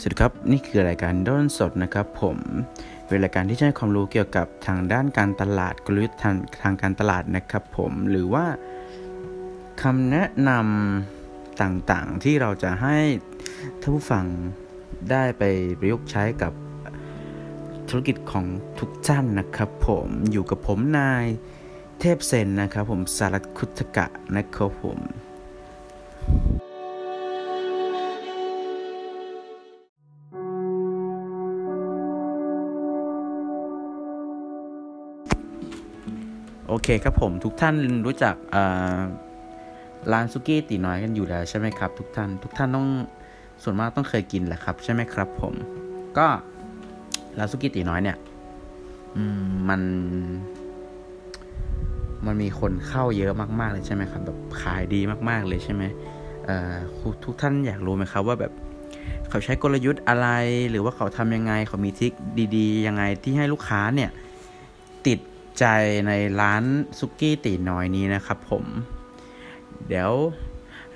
สวัสดีครับนี่คือรายการด้นสดนะครับผมเป็นรายการที่ให้ความรู้เกี่ยวกับทางด้านการตลาดกลยุทธ์ทางทางการตลาดนะครับผมหรือว่าคำแนะนำต่างๆที่เราจะให้ท่านผู้ฟังได้ไปประยุกต์ใช้กับธุรกิจของทุกท่านนะครับผมอยู่กับผมนายเทพเซนนะครับผมสารัตคุตกะนะครับผม โอเคครับผมทุกท่านรู้จักร้านซุกี้ตีน้อยกันอยู่แล้วใช่ไหมครับ ทุกท่านทุกท่านต้องส่วนมากต้องเคยกินแหละครับ ใช่ไหมครับ ผม ก็ร้านซุกี้ตีน้อยเนี่ยมัน มันมีคนเข้าเยอะมากๆเลยใช่ไหมครับ แบบขายดีมากๆเลยใช่ไหมทุกท่านอยากรู้ไหมครับ ว่าแบบเขาใช้กลยุทธ์อะไร หรือว่าเขาทำยังไงเขามีทิคดี ๆ ยังไงที่ให้ลูกค้าเนี่ย ติด ใจในร้านซุกี้ตีน้อยนี้นะครับผม เดี๋ยว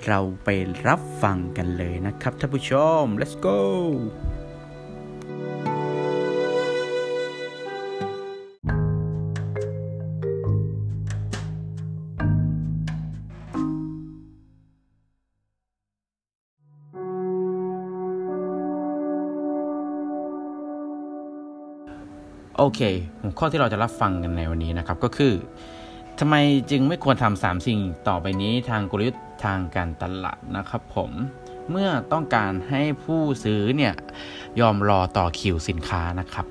เราไปรับฟังกันเลยนะครับท่านผู้ชม let's go โอเค หัวข้อที่เราจะรับฟังกันในวันนี้นะครับก็คือทำไมจึงไม่ควรทำสามสิ่งต่อไปนี้ทางกลยุทธ์ทางการตลาดนะครับผมเมื่อต้องการให้ผู้ซื้อเนี่ยยอมรอต่อคิวสินค้านะครับ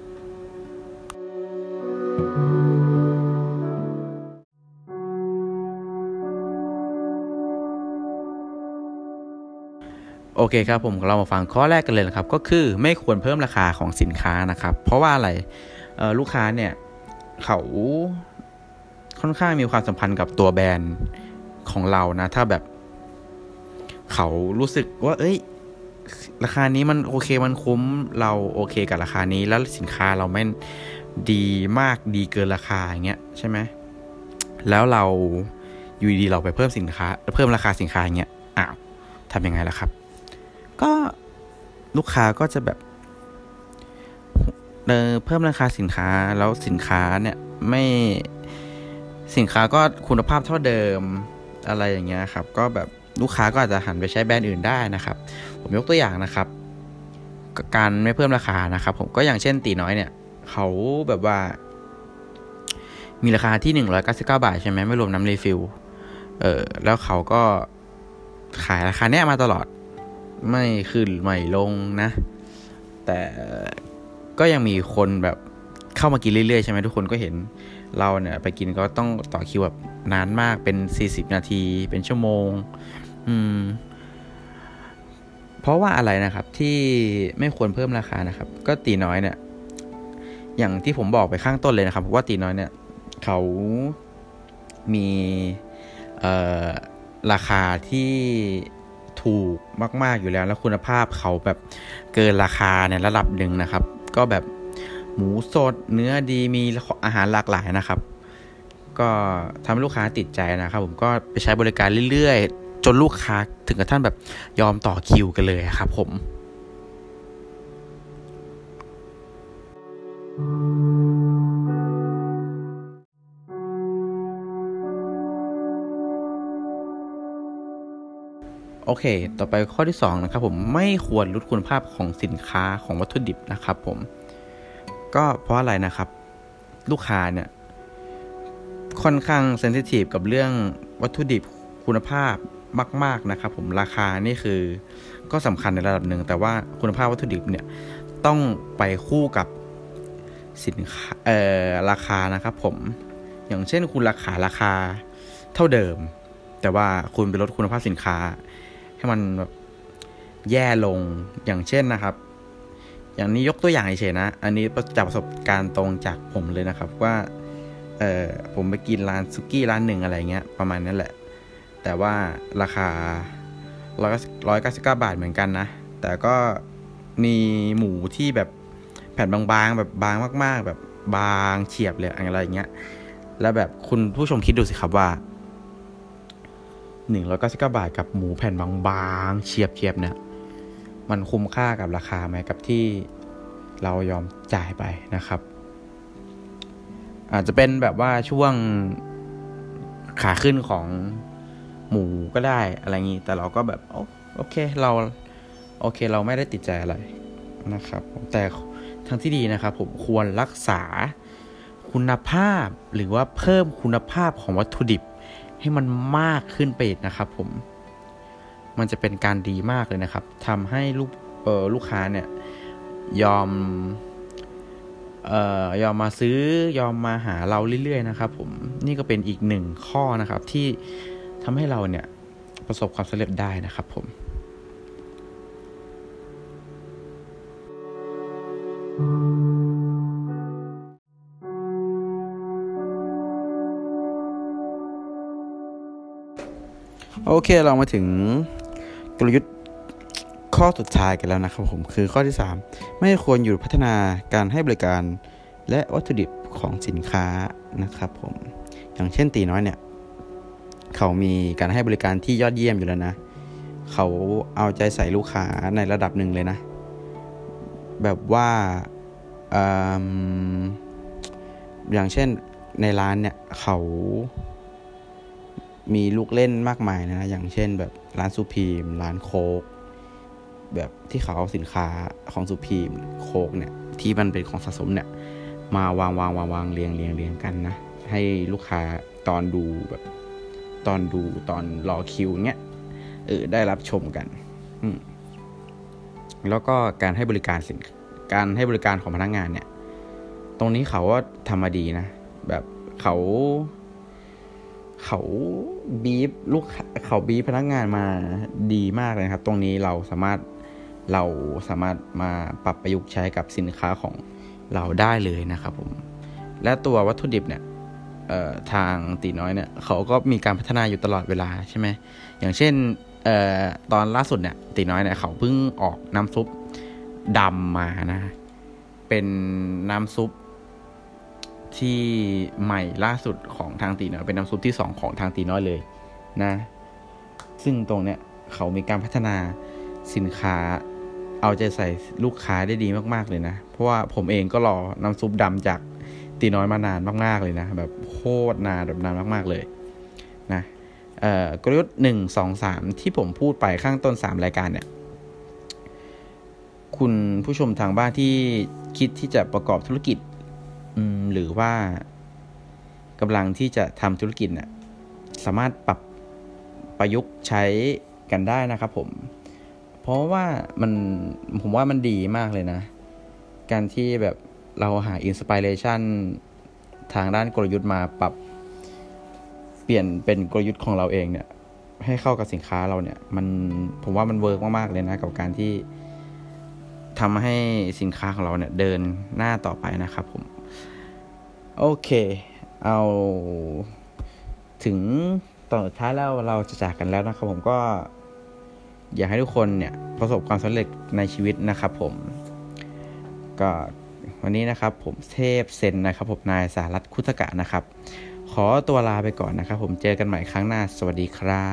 โอเคครับผมเรามาฟังข้อแรกกันเลยนะครับ ก็คือไม่ควรเพิ่มราคาของสินค้านะครับ เพราะว่าอะไร ลูกค้าเนี่ยเขาค่อนข้างมีความสัมพันธ์กับตัวแบรนด์ของเรานะ ถ้าแบบ เขารู้สึกว่า เอ้ย ราคานี้มันโอเคมันคุ้มเราโอเคกับราคานี้ แล้วสินค้าเราไม่ดีมากดีเกินราคาอย่างเงี้ยใช่ไหมแล้วเราอยู่ดีเราไปเพิ่มสินค้า เพิ่มราคาสินค้าอย่างเงี้ยอ้าวทำยังไงล่ะครับ ก็ลูกค้าก็จะแบบ เพิ่มราคาสินค้าแล้วสินค้าเนี่ยไม่สินค้าก็คุณภาพเท่าเดิมอะไรอย่างเงี้ยครับ ก็แบบลูกค้าก็อาจจะหันไปใช้แบรนด์อื่นได้นะครับ ผมยกตัวอย่างนะครับ การไม่เพิ่มราคานะครับ ผมก็อย่างเช่นตีน้อยเนี่ย เขาแบบว่า มีราคาที่หนึ่งร้อยเก้าสิบเก้าบาทใช่ไหมไม่รวมน้ำ refill เออแล้วเขาก็ขายราคาเนี้ยมาตลอด ไม่ขึ้นไม่ลงนะ แต่ ก็ยังมีคนแบบเข้ามากินเรื่อยๆใช่ไหมทุกคนก็เห็นเราเนี่ยไปกินก็ต้องต่อคิวแบบนานมากเป็น40นาทีเป็นชั่วโมง อืม เพราะว่าอะไรนะครับ ที่ไม่ควรเพิ่มราคานะครับ ก็ตีน้อยเนี่ย อย่างที่ผมบอกไปข้างต้นเลยนะครับว่าตีน้อยเนี่ย เขามีราคาที่ถูกมาก ๆอยู่แล้ว แล้วคุณภาพเขาแบบเกินราคาในระดับหนึ่งนะครับ ก็แบบหมูสดเนื้อดีมีอาหารหลากหลายนะครับ ก็ทำให้ลูกค้าติดใจนะครับ ผมก็ไปใช้บริการเรื่อยๆ จนลูกค้าถึงกับท่านแบบยอมต่อคิวกันเลยครับผม โอเค ต่อไปข้อที่ 2 นะครับผมไม่ควรลดคุณภาพของสินค้าของวัตถุดิบนะครับผม ก็เพราะอะไรนะครับ ลูกค้าเนี่ยค่อนข้างเซนซิทีฟกับเรื่องวัตถุดิบคุณภาพมาก ๆนะครับ ผมราคานี่คือก็สำคัญในระดับหนึ่ง แต่ว่าคุณภาพวัตถุดิบเนี่ยต้องไปคู่กับสินค้าเอ่อราคานะครับ ผมอย่างเช่นคุณราคาราคาเท่าเดิม แต่ว่าคุณไปลดคุณภาพสินค้า ให้มันแบบแย่ลงอย่างเช่นนะครับ อย่างนี้ยกตัวอย่างเฉยๆนะ อันนี้จากประสบการณ์ตรงจากผมเลยนะครับว่าเออผมไปกินร้านซุกี้ร้านหนึ่งอะไรเงี้ยประมาณนั้นแหละ แต่ว่าราคาร้อยร้อยเก้าสิบเก้าบาทเหมือนกันนะ แต่ก็มีหมูที่แบบแผ่นบางๆ แบบบางมาก ๆ แบบบางเฉียบเลยอะไรเงี้ย แล้วแบบคุณผู้ชมคิดดูสิครับว่า หนึ่งร้อยเก้าสิบเก้าบาทกับหมูแผ่นบางๆเฉียบๆเนี่ยมันคุ้มค่ากับราคาไหมกับที่เรายอมจ่ายไปนะครับ อาจจะเป็นแบบว่าช่วงขาขึ้นของหมูก็ได้อะไรงี้ แต่เราก็แบบโอเคเราโอเคเราไม่ได้ติดใจอะไรนะครับ แต่ทางที่ดีนะครับ ผมควรรักษาคุณภาพหรือว่าเพิ่มคุณภาพของวัตถุดิบ ให้มันมากขึ้นไปอีกนะครับผม มันจะเป็นการดีมากเลยนะครับทำให้ลูกเออลูกค้าเนี่ยยอมเอ่อยอมมาซื้อยอมมาหาเราเรื่อยๆนะครับ ผมนี่ก็เป็นอีกหนึ่งข้อนะครับที่ทำให้เราเนี่ยประสบความสำเร็จได้นะครับ ผม โอเคเรามาถึงกลยุทธ์ข้อสุดท้ายกันแล้วนะครับผมคือข้อที่ 3 ไม่ควรหยุดพัฒนาการให้บริการและวัตถุดิบของสินค้านะครับผมอย่างเช่นตีน้อยเนี่ยเขามีการให้บริการที่ยอดเยี่ยมอยู่แล้วนะ เขาเอาใจใส่ลูกค้าในระดับหนึ่งเลยนะ แบบว่าออย่างเช่นในร้านเนี่ยเขา มีลูกเล่นมากมายนะ อย่างเช่นแบบร้านซูพีม ร้านโคก แบบที่เขาเอาสินค้าของซูพีมโคกเนี่ย ที่มันเป็นของสะสมเนี่ย มาวางวางวางวางเรียงเรียงเรียงกันนะ ให้ลูกค้าตอนดูแบบตอนดูตอนรอคิวเนี้ยเออได้รับชมกัน อืแล้วก็การให้บริการสินการให้บริการของพนักงงานเนี่ย ตรงนี้เขาก็ทำมาดีนะ แบบเขา เขาบีบลูกเขาบีบพนักงานมาดีมากเลยครับ ตรงนี้เราสามารถเราสามารถมาปรับประยุกต์ใช้กับสินค้าของเราได้เลยนะครับผม และตัววัตถุดิบเนี่ยทางตีน้อยเนี่ยเขาก็มีการพัฒนาอยู่ตลอดเวลาใช่ไหมอย่างเช่นออตอนล่าสุดเนี่ยตีน้อยเนี่ยเขาเพิ่งออกน้ำซุปดำมานะ เป็นน้ำซุป ที่ใหม่ล่าสุดของทางตีน้อยเป็นน้ำซุปที่สองของทางตีน้อยเลยนะ ซึ่งตรงเนี้ยเขามีการพัฒนาสินค้าเอาใจใส่ลูกค้าได้ดีมากๆเลยนะ เพราะว่าผมเองก็รอน้ำซุปดำจากตีน้อยมานานมากๆเลยนะ แบบโคตรนานแบบนานมากๆเลยนะกลยุทธ์หนึ่งสองสามที่ผมพูดไปข้างต้นสามรายการเนี่ย คุณผู้ชมทางบ้านที่คิดที่จะประกอบธุรกิจ หรือว่ากำลังที่จะทำธุรกิจเนี่ยสามารถปรับประยุกต์ใช้กันได้นะครับผม เพราะว่ามันผมว่ามันดีมากเลยนะ การที่แบบเราหาอินสปิเรชันทางด้านกลยุทธ์มาปรับ เปลี่ยนเป็นกลยุทธ์ของเราเองเนี่ย ให้เข้ากับสินค้าเราเนี่ย มันผมว่ามัน work มาก ๆ เลยนะ กับการที่ทำให้สินค้าของเราเนี่ยเดินหน้าต่อไปนะครับผม โอเค เอาถึงตอนสุดท้ายแล้วเราจะจากกันแล้วนะครับผมก็อยากให้ทุกคนเนี่ยประสบความสำเร็จในชีวิตนะครับผม ก็วันนี้นะครับผมเทพเซนนะครับผมนายสารัตคุตกะนะครับ ขอตัวลาไปก่อนนะครับผมเจอกันใหม่ครั้งหน้า สวัสดีครั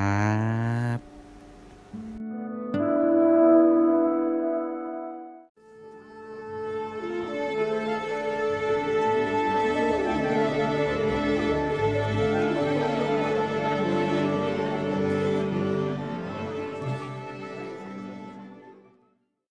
บ